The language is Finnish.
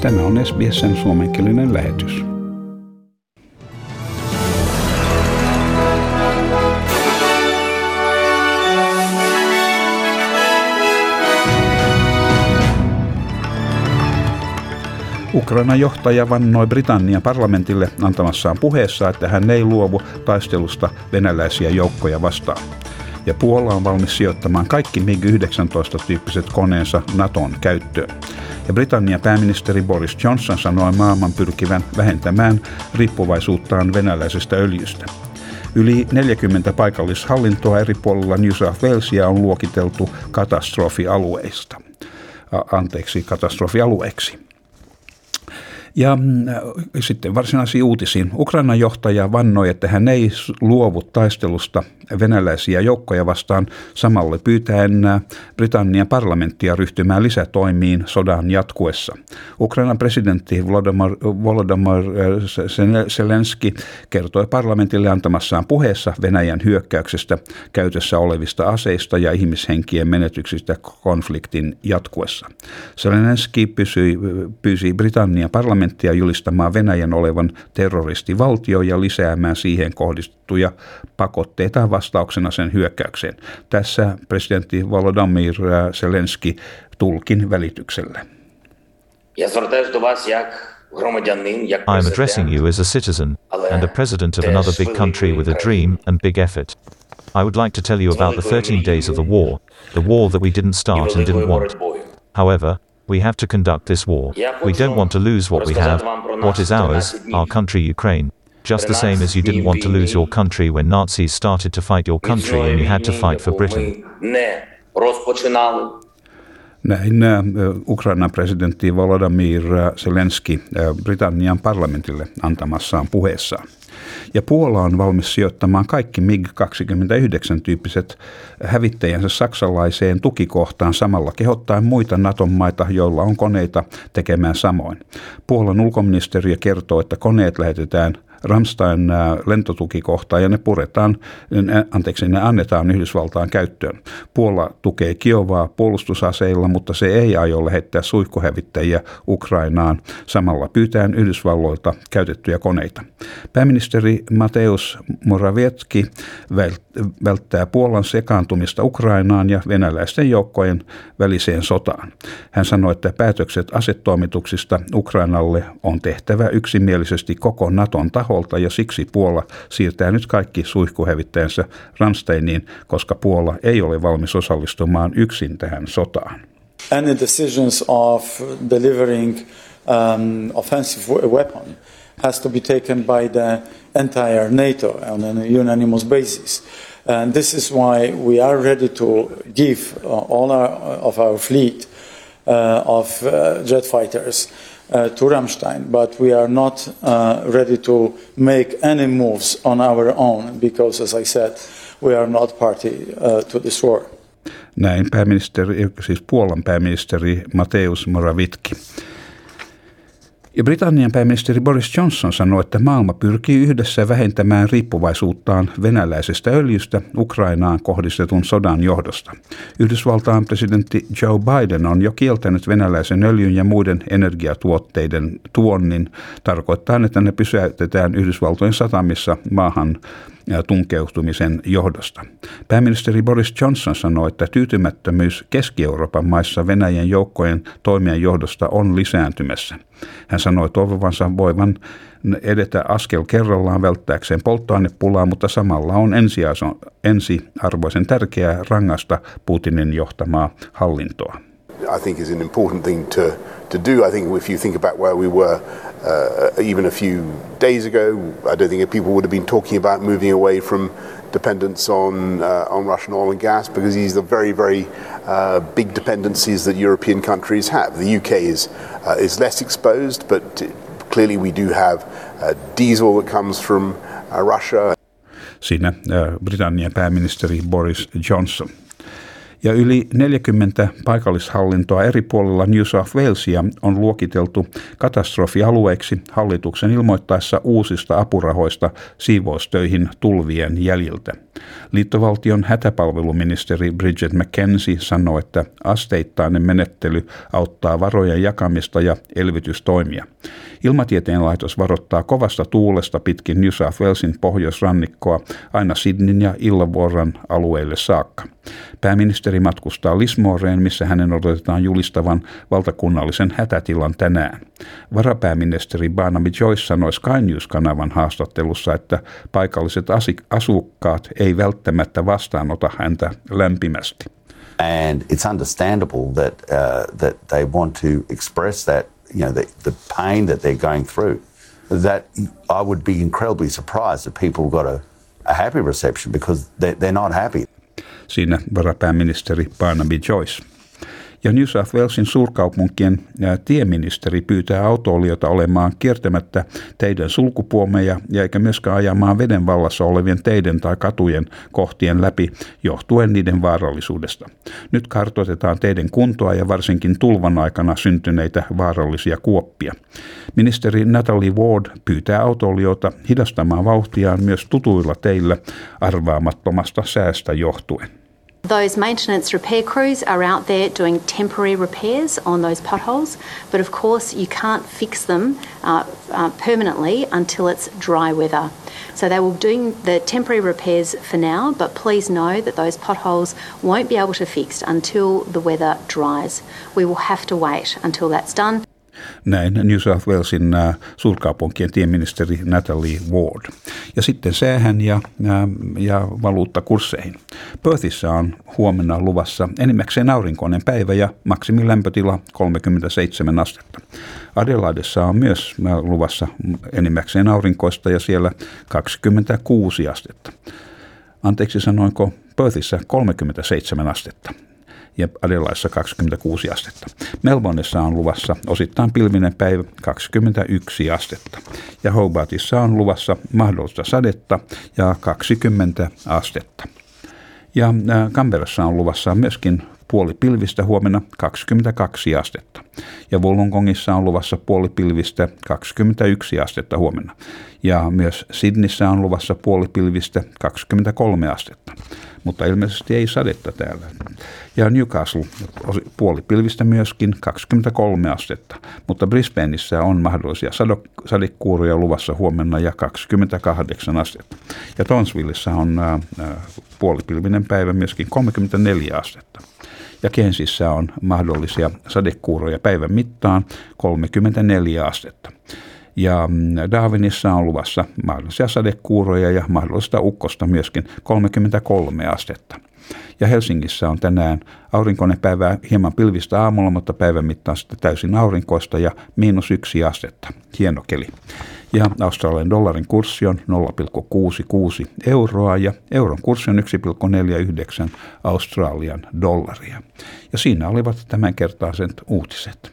Tämä on SBSn suomenkielinen lähetys. Ukrainan johtaja vannoi Britannian parlamentille antamassaan puheessa, että hän ei luovu taistelusta venäläisiä joukkoja vastaan. Ja Puola on valmis sijoittamaan kaikki MiG-19-tyyppiset koneensa Naton käyttöön. Ja Britannian pääministeri Boris Johnson sanoi maailman pyrkivän vähentämään riippuvaisuuttaan venäläisestä öljystä. Yli 40 paikallishallintoa eri puolilla New South Walesia on luokiteltu katastrofialueista. Anteeksi, katastrofialueeksi. Ja mm, sitten varsinaisiin uutisiin. Ukrainan johtaja vannoi, että hän ei luovu taistelusta venäläisiä joukkoja vastaan samalle pyytäen äh, Britannian parlamenttia ryhtymään lisätoimiin sodan jatkuessa. Ukrainan presidentti Volodymyr, Volodymyr äh, Zelenski kertoi parlamentille antamassaan puheessa Venäjän hyökkäyksestä käytössä olevista aseista ja ihmishenkien menetyksistä konfliktin jatkuessa. Zelenski pysyi, pyysi Britannian parlamenttia julistamaan Venäjän olevan terroristivaltio ja lisäämään siihen kohdistettuja pakotteita vastauksena sen hyökkäykseen. Tässä presidentti Volodymyr Zelenski tulkin välityksellä. I am addressing you as a citizen and a president of another big country with a dream and big effort. I would like to tell you about the 13 days of the war, the war that we didn't start and didn't want. However, we have to conduct this war. We don't want to lose what we have, what is ours, our country Ukraine. Just the same as you didn't want to lose your country when Nazis started to fight your country and you had to fight for Britain. Näin Ukrainan presidentti Volodymyr Zelenski Britannian parlamentille antamassaan puheessaan. Ja Puola on valmis sijoittamaan kaikki MiG-29-tyyppiset hävittäjänsä saksalaiseen tukikohtaan samalla kehottaen muita Naton maita, joilla on koneita tekemään samoin. Puolan ulkoministeriö kertoo, että koneet lähetetään – Ramstein lentotukikohtaa ja ne puretaan, anteeksi, ne annetaan Yhdysvaltaan käyttöön. Puola tukee Kiovaa puolustusaseilla, mutta se ei aio lähettää suihkuhävittäjiä Ukrainaan. Samalla pyytään Yhdysvalloilta käytettyjä koneita. Pääministeri Mateusz Morawiecki välttää Puolan sekaantumista Ukrainaan ja venäläisten joukkojen väliseen sotaan. Hän sanoi, että päätökset asetoimituksista Ukrainalle on tehtävä yksimielisesti koko Naton taho taholta ja siksi Puola siirtää nyt kaikki suihkuhävittäjänsä Ramsteiniin, koska Puola ei ole valmis osallistumaan yksin tähän sotaan. Any decisions of delivering um, offensive weapon has to be taken by the entire NATO on an unanimous basis. And this is why we are ready to give uh, all our, of our fleet uh, of uh, jet fighters uh, to Ramstein, but we are not uh, ready to make any moves on our own because, as I said, we are not party uh, to this war. Näin pääministeri, siis Puolan pääministeri Mateusz Morawiecki. Britannian pääministeri Boris Johnson sanoi, että maailma pyrkii yhdessä vähentämään riippuvaisuuttaan venäläisestä öljystä Ukrainaan kohdistetun sodan johdosta. Yhdysvaltain presidentti Joe Biden on jo kieltänyt venäläisen öljyn ja muiden energiatuotteiden tuonnin, tarkoittaa, että ne pysäytetään Yhdysvaltojen satamissa maahan tunkeutumisen johdosta. Pääministeri Boris Johnson sanoi, että tyytymättömyys Keski-Euroopan maissa Venäjän joukkojen toimien johdosta on lisääntymässä. Hän sanoi toivovansa voivan edetä askel kerrallaan välttääkseen polttoainepulaa, mutta samalla on ensiarvoisen tärkeää rangasta Putinin johtamaa hallintoa. I think is an important thing to, to do. I think if you think about where we were uh, even a few days ago, I don't think people would have been talking about moving away from dependence on uh, on Russian oil and gas because these are very very uh, big dependencies that European countries have. The UK is uh, is less exposed, but clearly we do have uh, diesel that comes from uh, Russia. Siinä Britannian pääministeri Boris Johnson. Ja yli 40 paikallishallintoa eri puolilla New South Walesia on luokiteltu katastrofialueeksi hallituksen ilmoittaessa uusista apurahoista siivoustöihin tulvien jäljiltä. Liittovaltion hätäpalveluministeri Bridget McKenzie sanoi, että asteittainen menettely auttaa varojen jakamista ja elvytystoimia. Ilmatieteen laitos varoittaa kovasta tuulesta pitkin New South Walesin pohjoisrannikkoa aina Sydneyn ja Illawarran alueille saakka. Pääministeri matkustaa Lismoreen, missä hänen odotetaan julistavan valtakunnallisen hätätilan tänään. Varapääministeri Barnaby Joyce sanoi Sky News-kanavan haastattelussa, että paikalliset asukkaat ei välttämättä vastaanota häntä lämpimästi. And it's understandable that, uh, that they want to express that, you know, the, the pain that they're going through. That I would be incredibly surprised if people got a, a happy reception because they're, they're not happy. Siinä varapääministeri Barnaby Joyce. Ja New South Walesin suurkaupunkien tieministeri pyytää autoilijoita olemaan kiertämättä teidän sulkupuomeja ja eikä myöskään ajamaan veden vallassa olevien teiden tai katujen kohtien läpi johtuen niiden vaarallisuudesta. Nyt kartoitetaan teidän kuntoa ja varsinkin tulvan aikana syntyneitä vaarallisia kuoppia. Ministeri Natalie Ward pyytää autoilijoita hidastamaan vauhtiaan myös tutuilla teillä arvaamattomasta säästä johtuen. Those maintenance repair crews are out there doing temporary repairs on those potholes, but of course you can't fix them uh, uh, permanently until it's dry weather. So they will be doing the temporary repairs for now, but please know that those potholes won't be able to fix until the weather dries. We will have to wait until that's done. Näin New South Walesin äh, suurkaupunkien tieministeri Natalie Ward. Ja sitten säähän ja, ja, ja valuuttakursseihin. Perthissä on huomenna luvassa enimmäkseen aurinkoinen päivä ja maksimilämpötila 37 astetta. Adelaidessa on myös äh, luvassa enimmäkseen aurinkoista ja siellä 26 astetta. Anteeksi sanoinko Perthissä 37 astetta ja Adelaissa 26 astetta. Melbourneissa on luvassa osittain pilvinen päivä 21 astetta. Ja Hobartissa on luvassa mahdollista sadetta ja 20 astetta. Ja Canberrassa on luvassa myöskin puoli pilvistä huomenna 22 astetta. Ja Wollongongissa on luvassa puoli pilvistä 21 astetta huomenna. Ja myös Sydneyssä on luvassa puoli pilvistä 23 astetta. Mutta ilmeisesti ei sadetta täällä. Ja Newcastle puoli pilvistä myöskin 23 astetta. Mutta Brisbaneissa on mahdollisia sadekuuroja luvassa huomenna ja 28 astetta. Ja Tonsvillissa on ää, puolipilvinen päivä myöskin 34 astetta ja Kensissä on mahdollisia sadekuuroja päivän mittaan 34 astetta. Ja mm, Darwinissa on luvassa mahdollisia sadekuuroja ja mahdollista ukkosta myöskin 33 astetta. Ja Helsingissä on tänään aurinkoinen päivä hieman pilvistä aamulla, mutta päivän mittaan sitten täysin aurinkoista ja miinus yksi astetta. Hieno keli. Ja Australian dollarin kurssi on 0,66 euroa ja euron kurssi on 1,49 Australian dollaria. Ja siinä olivat tämänkertaiset uutiset.